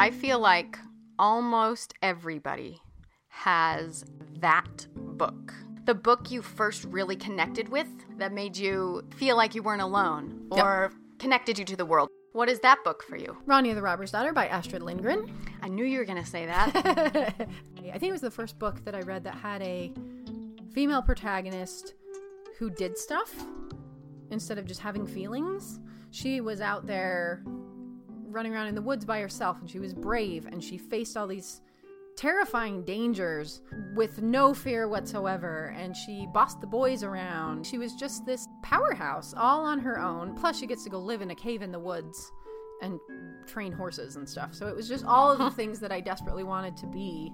I feel like almost everybody has that book. The book you first really connected with that made you feel like you weren't alone or connected you to the world. What is that book for you? Ronia the Robber's Daughter by Astrid Lindgren. I knew you were going to say that. I think it was the first book that I read that had a female protagonist who did stuff instead of just having feelings. She was out there running around in the woods by herself and she was brave and she faced all these terrifying dangers with no fear whatsoever and she bossed the boys around. She was just this powerhouse all on her own. Plus she gets to go live in a cave in the woods and train horses and stuff. So it was just all of the things that I desperately wanted to be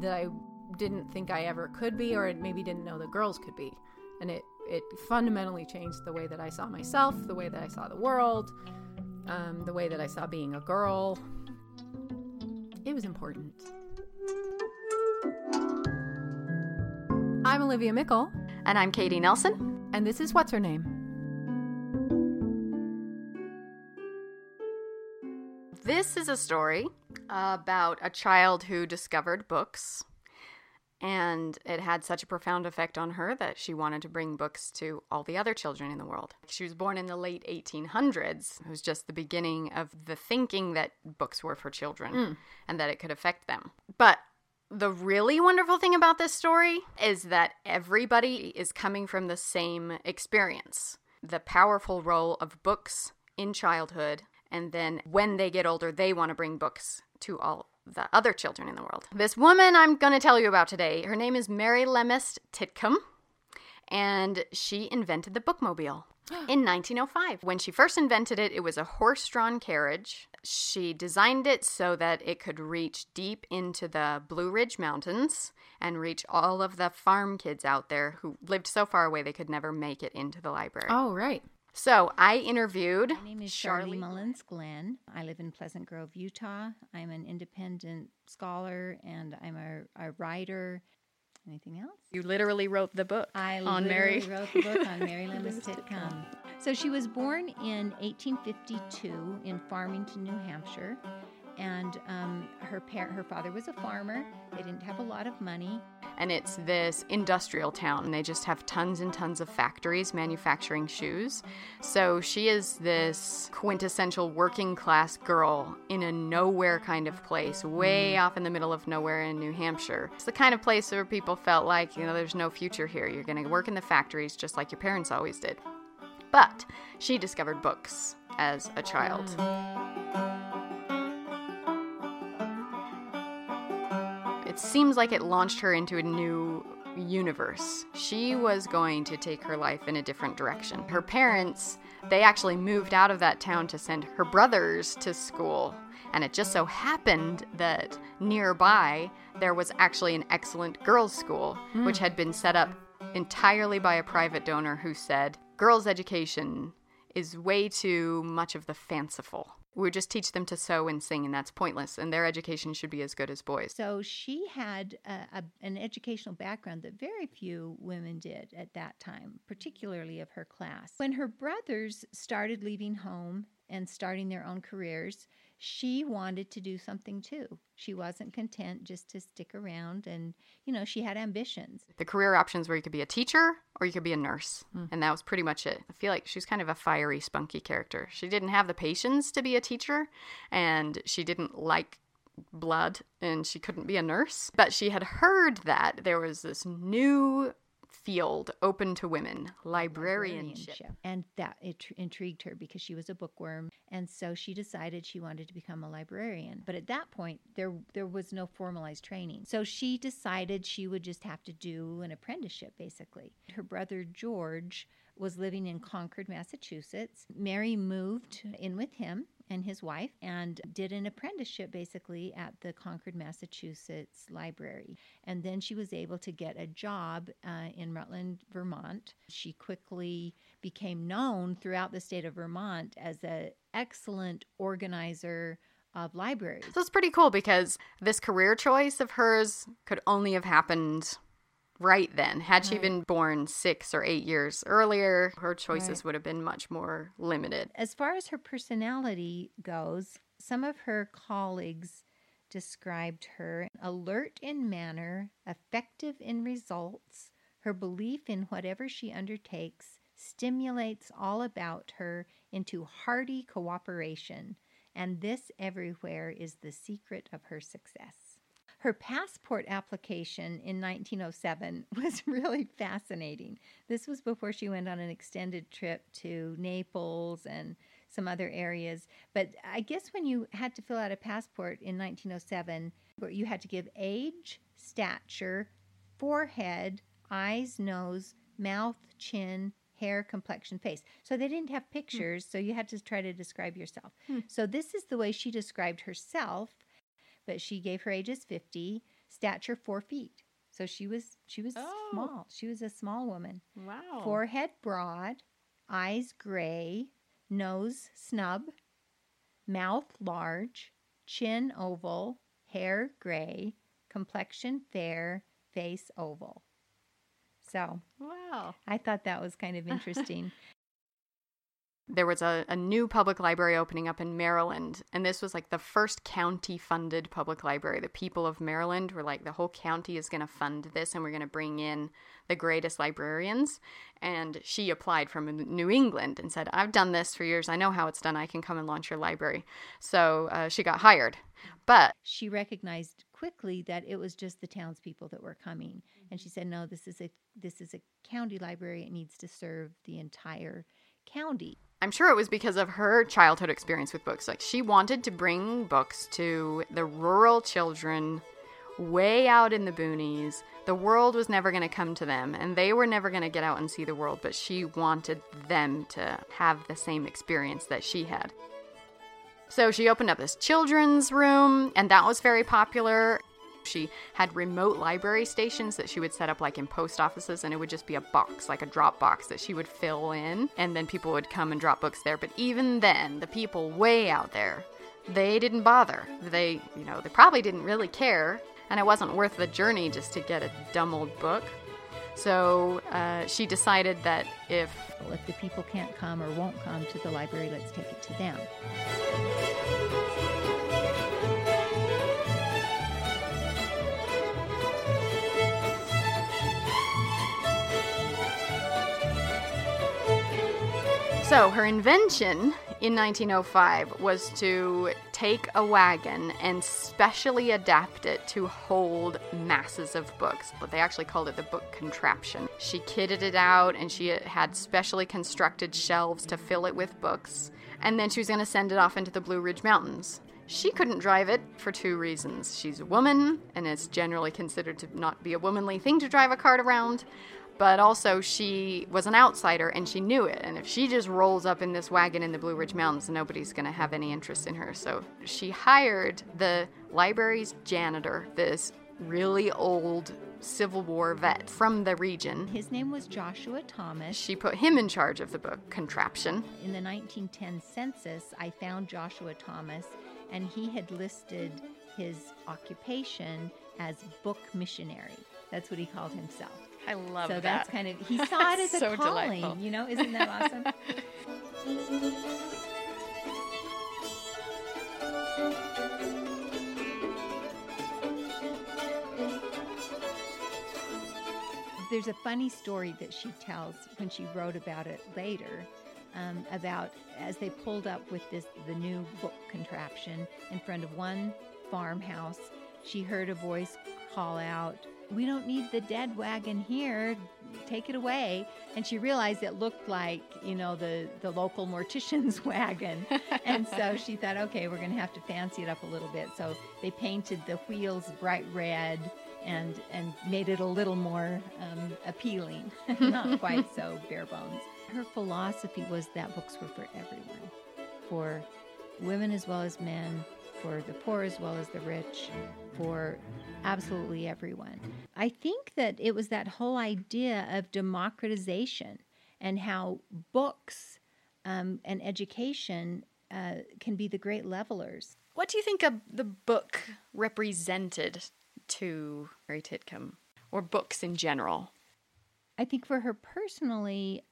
that I didn't think I ever could be or maybe didn't know the girls could be. And it it fundamentally changed the way that I saw myself, the way that I saw the world um, the way that I saw being a girl. It was important. I'm Olivia Meikle. And I'm Katie Nelson. And this is What's Her Name? This is a story about a child who discovered books and it had such a profound effect on her that she wanted to bring books to all the other children in the world. She was born in the late 1800s. It was just the beginning of the thinking that books were for children mm. and that it could affect them. But the really wonderful thing about this story is that everybody is coming from the same experience. The powerful role of books in childhood, and then when they get older, they want to bring books to all the other children in the world. This woman I'm going to tell you about today, her name is Mary Lemist Titcomb, and she invented the bookmobile. in 1905. When she first invented it, it was a horse drawn carriage. She designed it so that it could reach deep into the Blue Ridge Mountains and reach all of the farm kids out there who lived so far away they could never make it into the library. Oh, right. So I interviewed. My name is Sharlee, Mullins Glenn. I live in Pleasant Grove, Utah. I'm an independent scholar and I'm a, a writer. Anything else? You literally wrote the book I on Mary. wrote the book on Mary Lemist Titcomb. So she was born in 1852 in Farmington, New Hampshire and um, her parent, her father was a farmer. They didn't have a lot of money. And it's this industrial town, and they just have tons and tons of factories manufacturing shoes. So she is this quintessential working class girl in a nowhere kind of place, way mm. off in the middle of nowhere in New Hampshire. It's the kind of place where people felt like, you know, there's no future here. You're going to work in the factories just like your parents always did. But she discovered books as a child. It seems like it launched her into a new universe. She was going to take her life in a different direction. Her parents, they actually moved out of that town to send her brothers to school. And it just so happened that nearby there was actually an excellent girls' school, mm. which had been set up entirely by a private donor who said, Girls' education is way too much of the fanciful we just teach them to sew and sing, and that's pointless. And their education should be as good as boys. So she had a, a, an educational background that very few women did at that time, particularly of her class. When her brothers started leaving home and starting their own careers, she wanted to do something too. She wasn't content just to stick around and, you know, she had ambitions. The career options were you could be a teacher or you could be a nurse. Mm. And that was pretty much it. I feel like she's kind of a fiery, spunky character. She didn't have the patience to be a teacher and she didn't like blood and she couldn't be a nurse. But she had heard that there was this new field open to women, librarianship. And that it intrigued her because she was a bookworm, and so she decided she wanted to become a librarian. But at that point, there there was no formalized training. So she decided she would just have to do an apprenticeship basically. Her brother George was living in Concord, Massachusetts. Mary moved in with him and his wife and did an apprenticeship basically at the Concord, Massachusetts library. And then she was able to get a job uh, in Rutland, Vermont. She quickly became known throughout the state of Vermont as an excellent organizer of libraries. So it's pretty cool because this career choice of hers could only have happened right then. Had she Right. been born six or eight years earlier, her choices Right. would have been much more limited. As far as her personality goes, some of her colleagues described her alert in manner, effective in results. Her belief in whatever she undertakes stimulates all about her into hearty cooperation, and this everywhere is the secret of her success. Her passport application in 1907 was really fascinating. This was before she went on an extended trip to Naples and some other areas. But I guess when you had to fill out a passport in 1907, you had to give age, stature, forehead, eyes, nose, mouth, chin, hair, complexion, face. So they didn't have hmm. pictures, so you had to try to describe yourself. Hmm. So this is the way she described herself but she gave her age as 50 stature four feet so she was she was Oh. small she was a small woman Wow. forehead broad eyes gray nose snub mouth large chin oval hair gray complexion fair face oval so Wow. i thought that was kind of interesting There was a, a new public library opening up in Maryland, and this was like the first county funded public library. The people of Maryland were like, the whole county is going to fund this, and we're going to bring in the greatest librarians. And she applied from New England and said, I've done this for years. I know how it's done. I can come and launch your library. So uh, she got hired. But she recognized quickly that it was just the townspeople that were coming and she said no this is a this is a county library it needs to serve the entire county I'm sure it was because of her childhood experience with books. Like she wanted to bring books to the rural children way out in the boonies. The world was never going to come to them and they were never going to get out and see the world, but she wanted them to have the same experience that she had. So she opened up this children's room, and that was very popular. She had remote library stations that she would set up like in post offices, and it would just be a box, like a drop box that she would fill in, and then people would come and drop books there. But even then, the people way out there, they didn't bother. They, you know, they probably didn't really care, and it wasn't worth the journey just to get a dumb old book. So uh, she decided that if well, if the people can't come or won't come to the library let's take it to them So, her invention in 1905 was to take a wagon and specially adapt it to hold masses of books. But they actually called it the book contraption. She kitted it out and she had specially constructed shelves to fill it with books. And then she was going to send it off into the Blue Ridge Mountains. She couldn't drive it for two reasons. She's a woman, and it's generally considered to not be a womanly thing to drive a cart around but also she was an outsider and she knew it. And if she just rolls up in this wagon in the Blue Ridge Mountains, nobody's going to have any interest in her. So she hired the library's janitor, this really old Civil War vet from the region. his name was joshua thomas She put him in charge of the book contraption. in the 1910 census i found joshua thomas and he had listed his occupation as book missionary that's what he called himself I love it. so that's kind of he saw it as a So calling delightful. you know isn't that awesome there's a funny story that she tells when she wrote about it later um, about as they pulled up with this the new book contraption in front of one farmhouse she heard a voice call out we don't need the dead wagon here take it away. And she realized it looked like you know the the local mortician's wagon. And so she thought okay we're going to have to fancy it up a little bit. So they painted the wheels bright red and and made it a little more um, appealing not quite so bare bones. Her philosophy was that books were for everyone, for women as well as men, for the poor as well as the rich, for absolutely everyone. I think that it was that whole idea of democratization and how books um, and education uh, can be the great levelers. What do you think of the book represented to Mary Titcomb, or books in general? I think for her personally,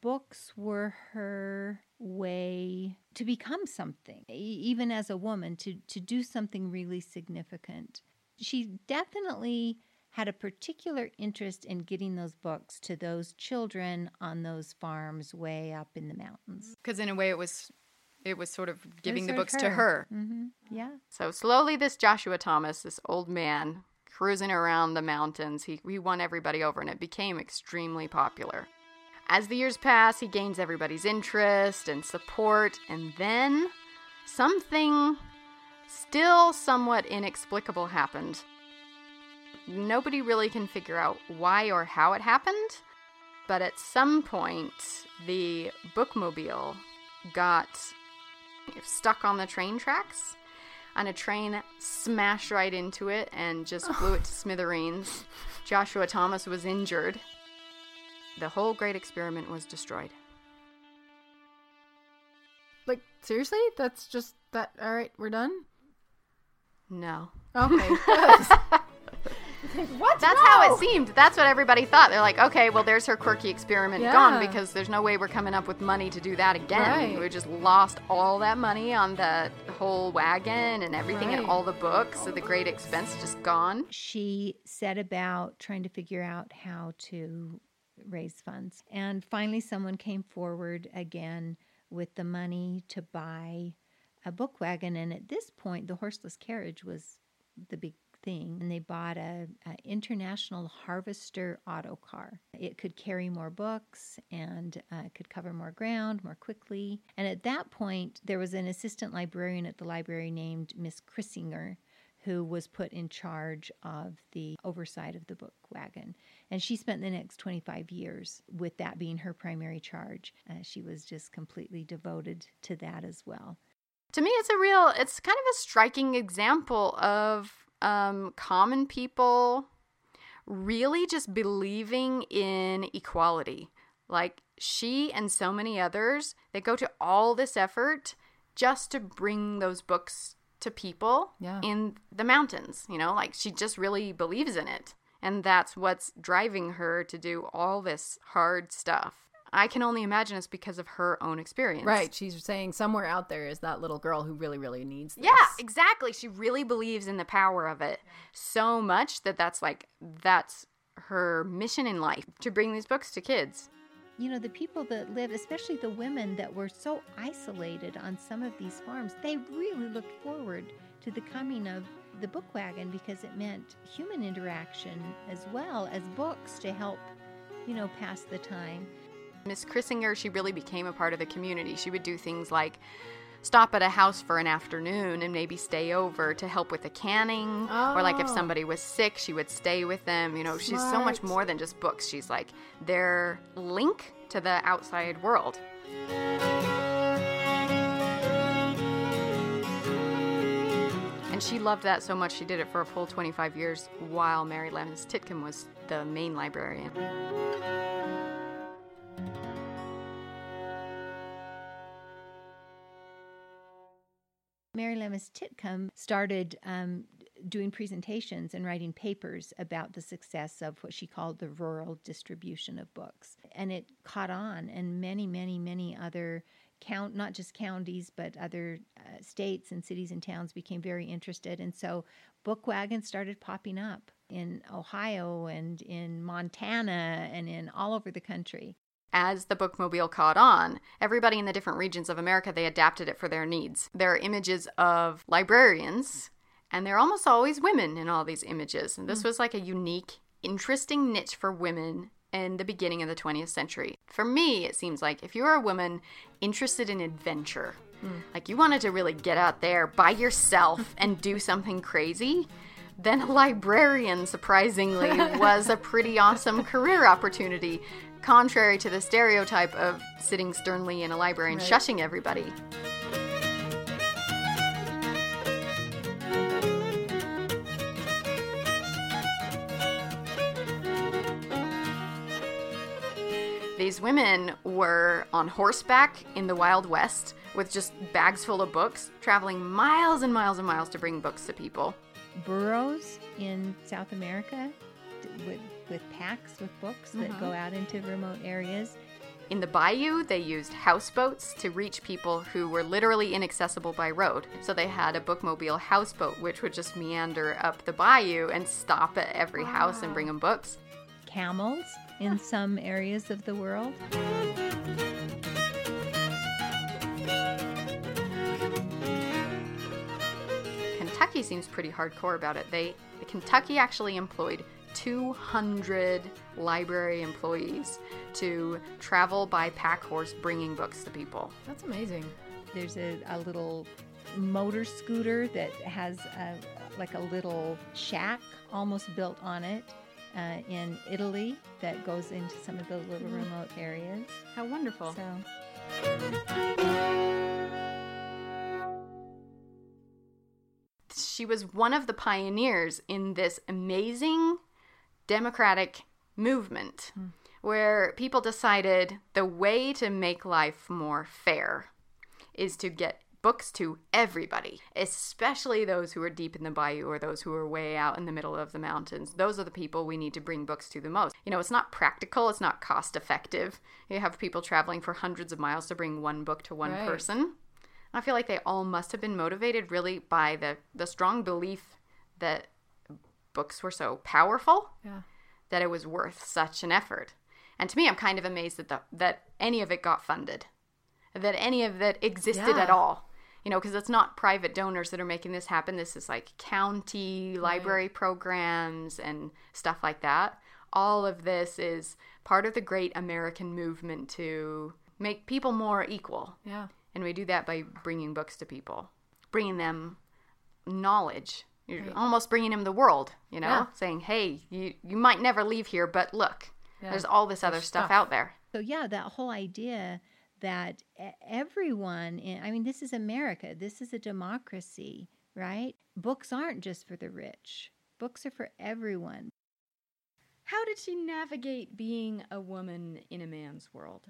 books were her way to become something, even as a woman, to, to do something really significant. She definitely had a particular interest in getting those books to those children on those farms way up in the mountains. Because in a way, it was it was sort of giving the sort of books to her. Mm-hmm. Yeah. So slowly, this Joshua Thomas, this old man, cruising around the mountains, he, he won everybody over and it became extremely popular. As the years pass, he gains everybody's interest and support, and then something still somewhat inexplicable happened. Nobody really can figure out why or how it happened, but at some point, the bookmobile got stuck on the train tracks and a train smashed right into it and just blew it to smithereens. Joshua Thomas was injured. The whole great experiment was destroyed. Like seriously? That's just that. All right, we're done. No. Okay. what? That's how it seemed. That's what everybody thought. They're like, okay, well, there's her quirky experiment Yeah. gone because there's no way we're coming up with money to do that again. Right. We just lost all that money on the whole wagon and everything and all the books. So the great expense just gone. She set about trying to figure out how to raise funds. And finally, someone came forward again with the money to buy a book wagon. And at this point, the horseless carriage was the big thing. And they bought a, a international harvester auto car. It could carry more books and uh, could cover more ground more quickly. And at that point, there was an assistant librarian at the library named Miss Chrissinger who was put in charge of the oversight of the book wagon. And she spent the next 25 years with that being her primary charge. Uh, she was just completely devoted to that as well. To me, it's a real, it's kind of a striking example of um, common people really just believing in equality. Like she and so many others, they go to all this effort just to bring those books to people Yeah. in the mountains. You know, like she just really believes in it. And that's what's driving her to do all this hard stuff. I can only imagine it's because of her own experience. Right. She's saying somewhere out there is that little girl who really, really needs this. Yeah, exactly. She really believes in the power of it so much that that's like that's her mission in life to bring these books to kids. You know, the people that live, especially the women that were so isolated on some of these farms, they really looked forward to the coming of the book wagon because it meant human interaction as well as books to help, you know, pass the time. Miss Chrissinger, she really became a part of the community. She would do things like stop at a house for an afternoon and maybe stay over to help with the canning or like if Oh. somebody was sick she would stay with them you know she's so much more than just books she's like their link to the outside world she loved that so much she did it for a full 25 years while Mary Lemist Titcomb was the main librarian. Mary Lemist Titcomb started um, doing presentations and writing papers about the success of what she called the rural distribution of books. And it caught on, and many, many, many other count, not just counties, but other uh, states and cities and towns became very interested. And so book wagons started popping up in Ohio and in Montana and in all over the country. as the bookmobile caught on, everybody in the different regions of America they adapted it for their needs. There are images of librarians, and they're almost always women in all these images. And this was like a unique, interesting niche for women in the beginning of the 20th century. For me, it seems like if you're a woman interested in adventure, like you wanted to really get out there by yourself and do something crazy, then a librarian, surprisingly, was a pretty awesome career opportunity. contrary to the stereotype of sitting sternly in a library and Right. shushing everybody. These women were on horseback in the Wild West with just bags full of books, traveling miles and miles and miles to bring books to people. Burros in South America with, with packs with books that go uh-huh. out into remote areas. In the bayou, they used houseboats to reach people who were literally inaccessible by road. So they had a bookmobile houseboat, which would just meander up the bayou and stop at every house and bring them books. Camels in some areas of the world. Kentucky seems pretty hardcore about it. They Kentucky actually employed 200 library employees to travel by pack horse bringing books to people. That's amazing. There's a, a little motor scooter that has a, like a little shack almost built on it uh, in Italy that goes into some of the little remote areas. How wonderful. So she was one of the pioneers in this amazing democratic movement where people decided the way to make life more fair is to get books to everybody, especially those who are deep in the bayou or those who are way out in the middle of the mountains. Those are the people we need to bring books to the most. You know, it's not practical, it's not cost effective. You have people traveling for hundreds of miles to bring one book to one Right. person. I feel like they all must have been motivated really by the the strong belief that books were so powerful Yeah. that it was worth such an effort. And to me, I'm kind of amazed that the, that any of it got funded, that any of it existed at all. You know, because it's not private donors that are making this happen. This is like county library programs and stuff like that. All of this is part of the great American movement to make people more equal. Yeah. And we do that by bringing books to people, bringing them knowledge. You're Right. almost bringing them the world, you know, Yeah. saying, hey, you, you might never leave here, but look, Yeah. there's all this other stuff, stuff. out there. So yeah, that whole idea that everyone in, I mean this is America. This is a democracy, right? Books aren't just for the rich. Books are for everyone. How did she navigate being a woman in a man's world?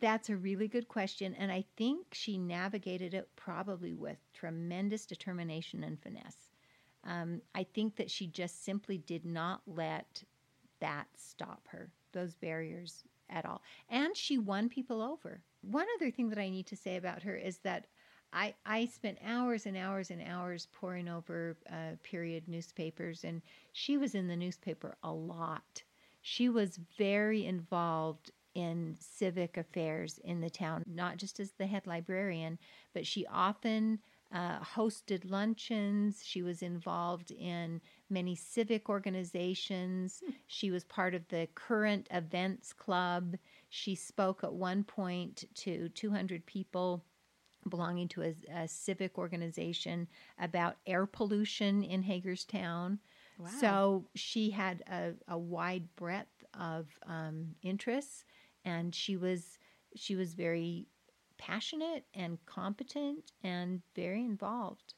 That's a really good question and I think she navigated it probably with tremendous determination and finesse. Um, I think that she just simply did not let that stop her, those barriers at all. And she won people over. One other thing that I need to say about her is that I, I spent hours and hours and hours poring over uh, period newspapers, and she was in the newspaper a lot. She was very involved in civic affairs in the town, not just as the head librarian, but she often uh, hosted luncheons. She was involved in many civic organizations. She was part of the Current Events Club. She spoke at one point to 200 people belonging to a, a civic organization about air pollution in Hagerstown. So she had a, a wide breadth of um, interests, and she was she was very passionate and competent and very involved.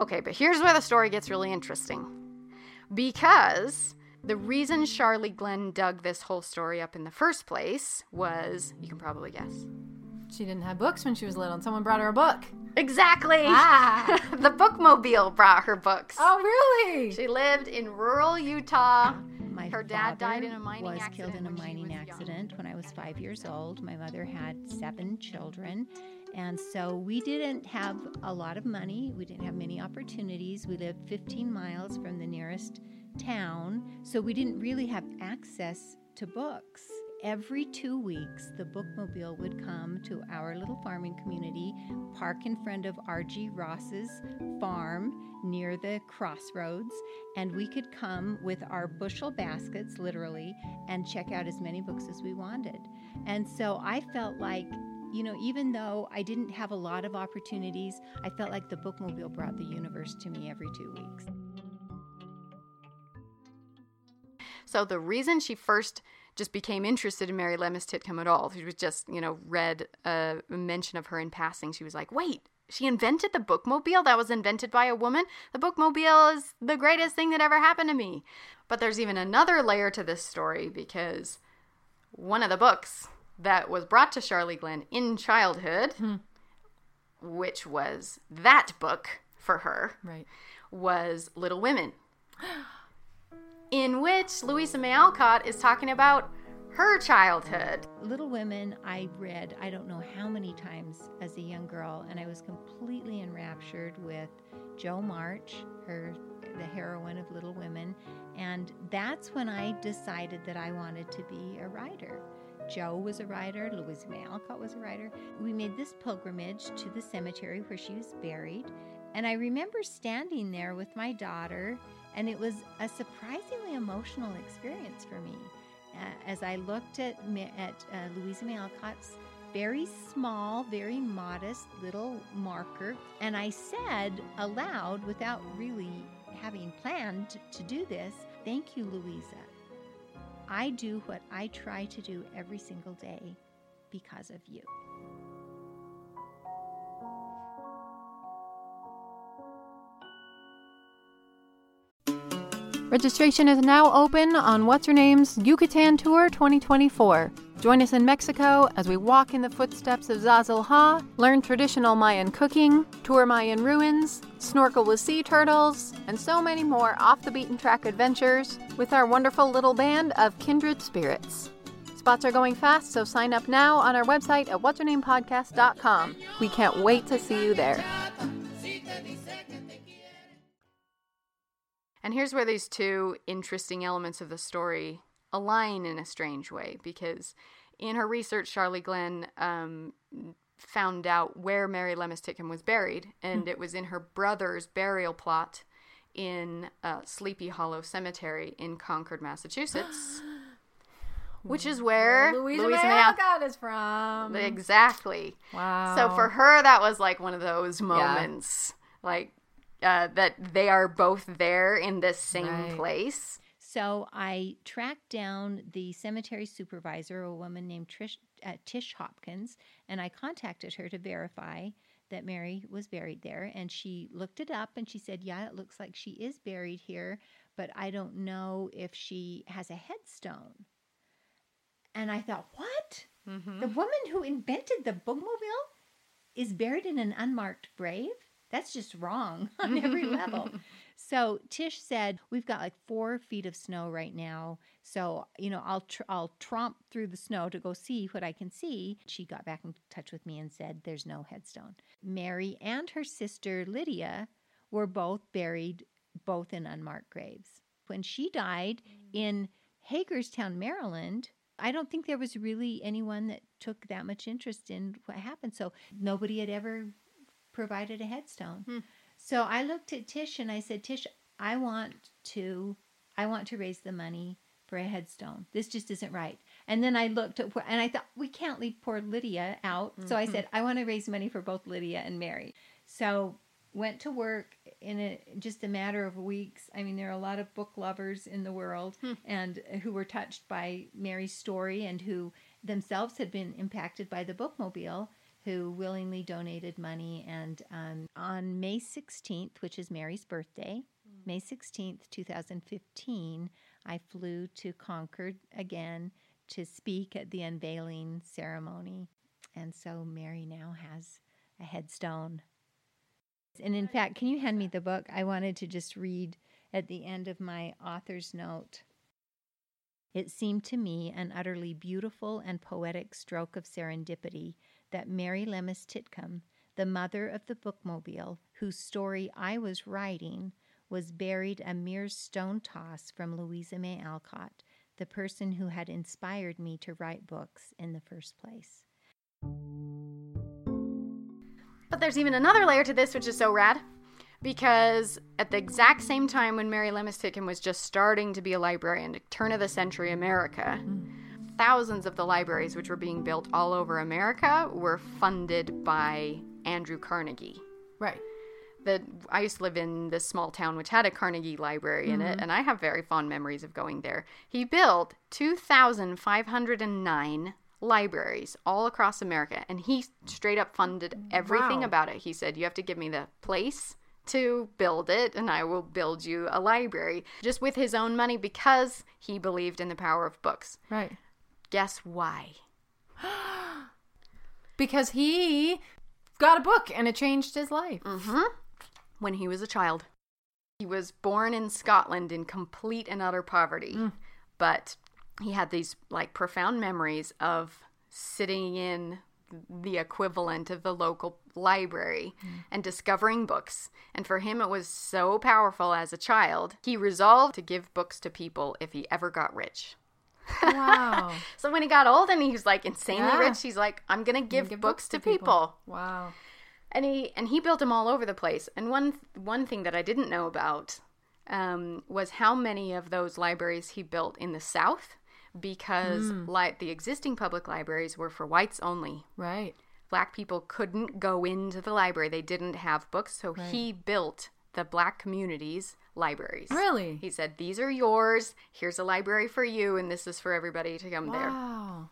Okay, but here's where the story gets really interesting. Because the reason Sharlee Glenn dug this whole story up in the first place was, you can probably guess. She didn't have books when she was little, and someone brought her a book. Exactly! Ah. the bookmobile brought her books. Oh, really? She lived in rural Utah. My Her dad died father in a mining was accident killed in a when she mining was young. accident when I was five years old. My mother had seven children, and so we didn't have a lot of money. We didn't have many opportunities. We lived 15 miles from the nearest town, so we didn't really have access to books. Every two weeks, the bookmobile would come to our little farming community, park in front of R.G. Ross's farm near the crossroads, and we could come with our bushel baskets, literally, and check out as many books as we wanted. And so I felt like, you know, even though I didn't have a lot of opportunities, I felt like the bookmobile brought the universe to me every two weeks. So the reason she first just became interested in Mary Lemist Titcomb at all, she was just, you know, read a mention of her in passing. She was like, wait, she invented the bookmobile that was invented by a woman. The bookmobile is the greatest thing that ever happened to me. But there's even another layer to this story because one of the books that was brought to Sharlee Glenn in childhood, Hmm. which was that book for her, Right. was Little Women, in which Louisa May Alcott is talking about her childhood. Little Women, I read I don't know how many times as a young girl, and I was completely enraptured with Jo March, her the heroine of Little Women, and that's when I decided that I wanted to be a writer. Jo was a writer, Louisa May Alcott was a writer. We made this pilgrimage to the cemetery where she was buried, and I remember standing there with my daughter, and it was a surprisingly emotional experience for me uh, as I looked at at uh, Louisa May Alcott's very small, very modest little marker, and I said aloud, without really having planned to do this, "Thank you, Louisa. I do what I try to do every single day because of you." Registration is now open on What's Her Name's Yucatan Tour 2024. Join us in Mexico as we walk in the footsteps of Zazil Ha, learn traditional Mayan cooking, tour Mayan ruins, snorkel with sea turtles, and so many more off the beaten track adventures with our wonderful little band of kindred spirits. Spots are going fast, so sign up now on our website at whatshernamepodcast.com. We can't wait to see you there. And here's where these two interesting elements of the story align in a strange way because in her research, Sharlee Glenn um, found out where Mary Titcomb was buried, and it was in her brother's burial plot in uh, Sleepy Hollow Cemetery in Concord, Massachusetts, which is where Louisa, Louisa May Alcott is from. Exactly. Wow. So for her, that was like one of those moments, like uh, that they are both there in this same Right. place. So I tracked down the cemetery supervisor, a woman named Trish, uh, Tish Hopkins, and I contacted her to verify that Mary was buried there. And she looked it up and she said, Yeah, it looks like she is buried here, but I don't know if she has a headstone. And I thought, What? The woman who invented the bookmobile is buried in an unmarked grave? That's just wrong on every level. So Tish said, "We've got like four feet of snow right now. So you know, I'll tr- I'll tromp through the snow to go see what I can see." She got back in touch with me and said, "There's no headstone." Mary and her sister Lydia were both buried, both in unmarked graves. When she died mm. in Hagerstown, Maryland, I don't think there was really anyone that took that much interest in what happened. So nobody had ever provided a headstone. Hmm. So I looked at Tish and I said, Tish, I want to I want to raise the money for a headstone. This just isn't right. And then I looked at and I thought we can't leave poor Lydia out. So I said, mm-hmm. I want to raise money for both Lydia and Mary. So went to work in a, just a matter of weeks. I mean, there are a lot of book lovers in the world hmm. and who were touched by Mary's story and who themselves had been impacted by the bookmobile who willingly donated money. And um, on May 16th, which is Mary's birthday, May 16th, 2015, I flew to Concord again to speak at the unveiling ceremony. And so Mary now has a headstone. And in fact, can you hand me the book? I wanted to just read at the end of my author's note. It seemed to me an utterly beautiful and poetic stroke of serendipity that Mary Lemist Titcomb, the mother of the bookmobile, whose story I was writing, was buried a mere stone toss from Louisa May Alcott, the person who had inspired me to write books in the first place. But there's even another layer to this, which is so rad. Because at the exact same time when Mary Lemist Titcomb was just starting to be a librarian, turn of the century America, mm. Thousands of the libraries which were being built all over America were funded by Andrew Carnegie. right. I used to live in this small town which had a Carnegie Library in it, mm-hmm. and I have very fond memories of going there. He built 2,509 libraries all across America, and he straight up funded everything Wow. about it. He said, You have to give me the place to build it, and I will build you a library just with his own money because he believed in the power of books. Right. Guess why? Because he got a book and it changed his life. Mm-hmm. When he was a child. He was born in Scotland in complete and utter poverty. But he had these like profound memories of sitting in the equivalent of the local library and discovering books. And for him, it was so powerful as a child, he resolved to give books to people if he ever got rich. Wow. So when he got old and he was like insanely Yeah. rich, he's like, I'm gonna give, books, to people Wow. and he and he built them all over the place. And one one thing that I didn't know about um, was how many of those libraries he built in the South, because like the existing public libraries were for whites only. Right. Black people couldn't go into the library; they didn't have books. So he built the black communities libraries. Really? He said, "These are yours. Here's a library for you, and this is for everybody to come there." Wow.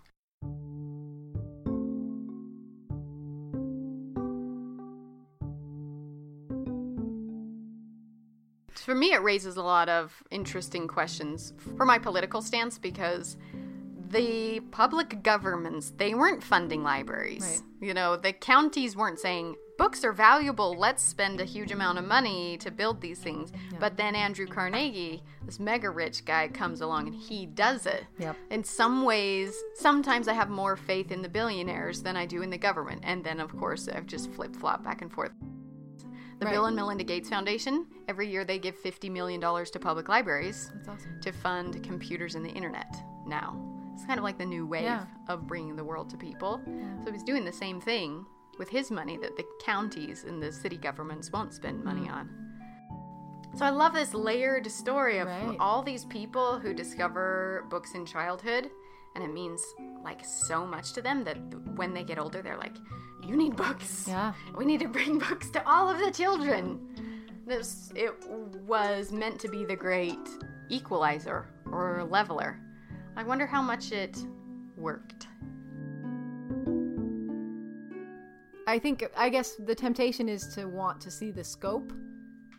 for me it raises a lot of interesting questions for my political stance because the public governments they weren't funding libraries Right. you know the counties weren't saying books are valuable let's spend a huge amount of money to build these things but then andrew carnegie this mega rich guy comes along and he does it Yep. in some ways sometimes i have more faith in the billionaires than i do in the government and then of course i've just flip-flop back and forth the Right. Bill and Melinda Gates Foundation, every year they give $50 million to public libraries awesome. to fund computers and the internet now. It's kind of like the new wave Yeah. of bringing the world to people. So he's doing the same thing with his money that the counties and the city governments won't spend money Mm. on. So I love this layered story of Right. all these people who discover books in childhood and it means like so much to them that when they get older they're like you need books. Yeah. We need to bring books to all of the children. This it was meant to be the great equalizer or leveler. I wonder how much it worked. I think I guess the temptation is to want to see the scope,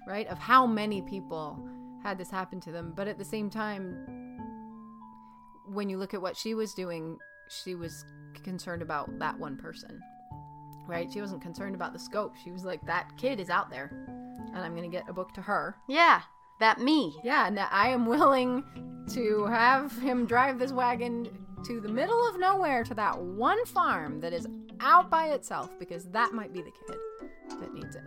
right, of how many people had this happen to them, but at the same time when you look at what she was doing, she was concerned about that one person. Right? She wasn't concerned about the scope. She was like that kid is out there and I'm going to get a book to her. Yeah, that me. Yeah, and that I am willing to have him drive this wagon to the middle of nowhere to that one farm that is out by itself because that might be the kid that needs it.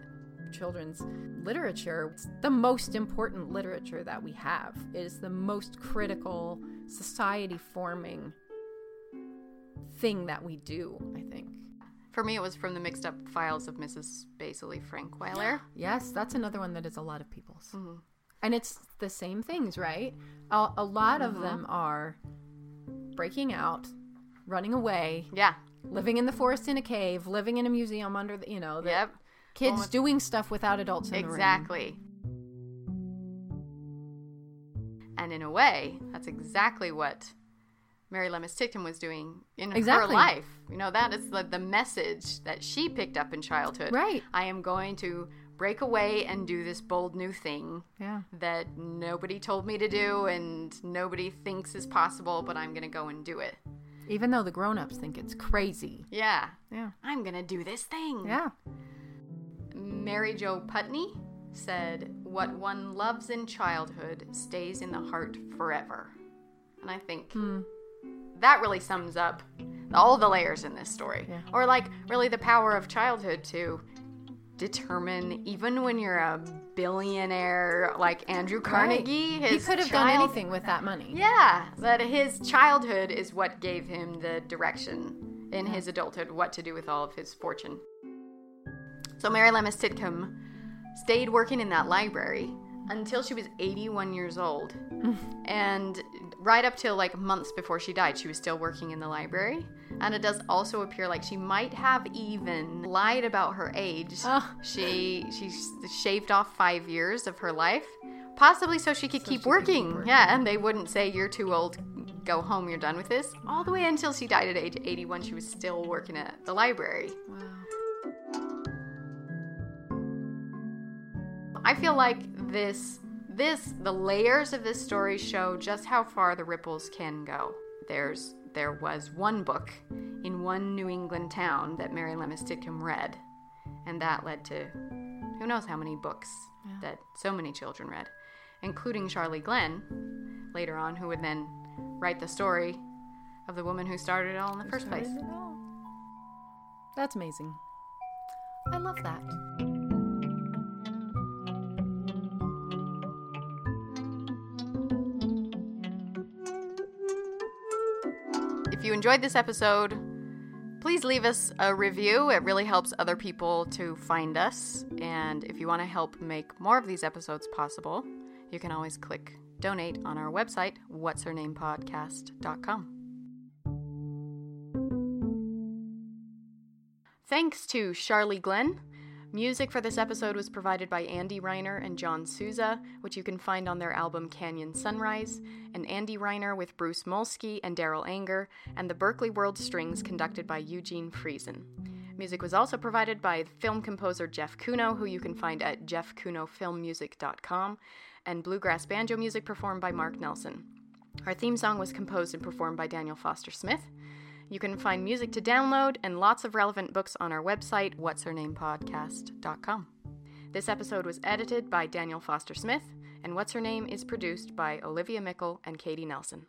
Children's literature, it's the most important literature that we have. It is the most critical society forming thing that we do, I think. For me, it was from the mixed up files of Mrs. Basily Frankweiler. Yes, that's another one that is a lot of people's. Mm-hmm. And it's the same things, right? A, a lot Mm-hmm. of them are breaking out, running away, Yeah. Living in the forest in a cave, living in a museum under the, you know, the Yep. kids doing stuff without adults in the room. Exactly. And in a way, that's exactly what Mary Lemist Titcomb was doing in her life. You know, that is the, the message that she picked up in childhood. Right. I am going to break away and do this bold new thing Yeah. that nobody told me to do and nobody thinks is possible, but I'm going to go and do it. Even though the grown-ups think it's crazy. Yeah. Yeah. I'm going to do this thing. Yeah. Mary Jo Putney said, What one loves in childhood stays in the heart forever. And I think Hmm. that really sums up all the layers in this story. Yeah. Or, like, really the power of childhood to determine, even when you're a billionaire like Andrew Carnegie, Right. He could have done anything with that money. Yeah, but his childhood is what gave him the direction in his adulthood, what to do with all of his fortune. So Mary Lemist Titcomb stayed working in that library until she was 81 years old. and right up till like months before she died, she was still working in the library. And it does also appear like she might have even lied about her age. Oh. She she shaved off five years of her life, possibly so she could, So keep, she could keep working. working. Yeah, and they wouldn't say you're too old. Go home. You're done with this. All the way until she died at age 81, she was still working at the library. Wow. I feel like this this the layers of this story show just how far the ripples can go. There's there was one book in one New England town that Mary Lemist Titcomb read, and that led to who knows how many books that so many children read, including Sharlee Glenn later on, who would then write the story of the woman who started it all in the first place. Started it all. That's amazing. I love that. Enjoyed this episode, please leave us a review. It really helps other people to find us. And if you want to help make more of these episodes possible, you can always click donate on our website, what's her. Thanks to Sharlee Glenn. Music for this episode was provided by Andy Reiner and Jon Sousa, which you can find on their album Canyon Sunrise, and Andy Reiner with Bruce Molsky and Darol Anger, and the Berklee World Strings conducted by Eugene Friesen. Music was also provided by film composer Jeff Cuno, who you can find at jeffcunofilmmusic.com, and bluegrass banjo music performed by Marc Nelson. Our theme song was composed and performed by Daniel Foster Smith. You can find music to download and lots of relevant books on our website, what's her name podcast.com. This episode was edited by Daniel Foster Smith, and What's Her Name is produced by Olivia Meikle and Katie Nelson.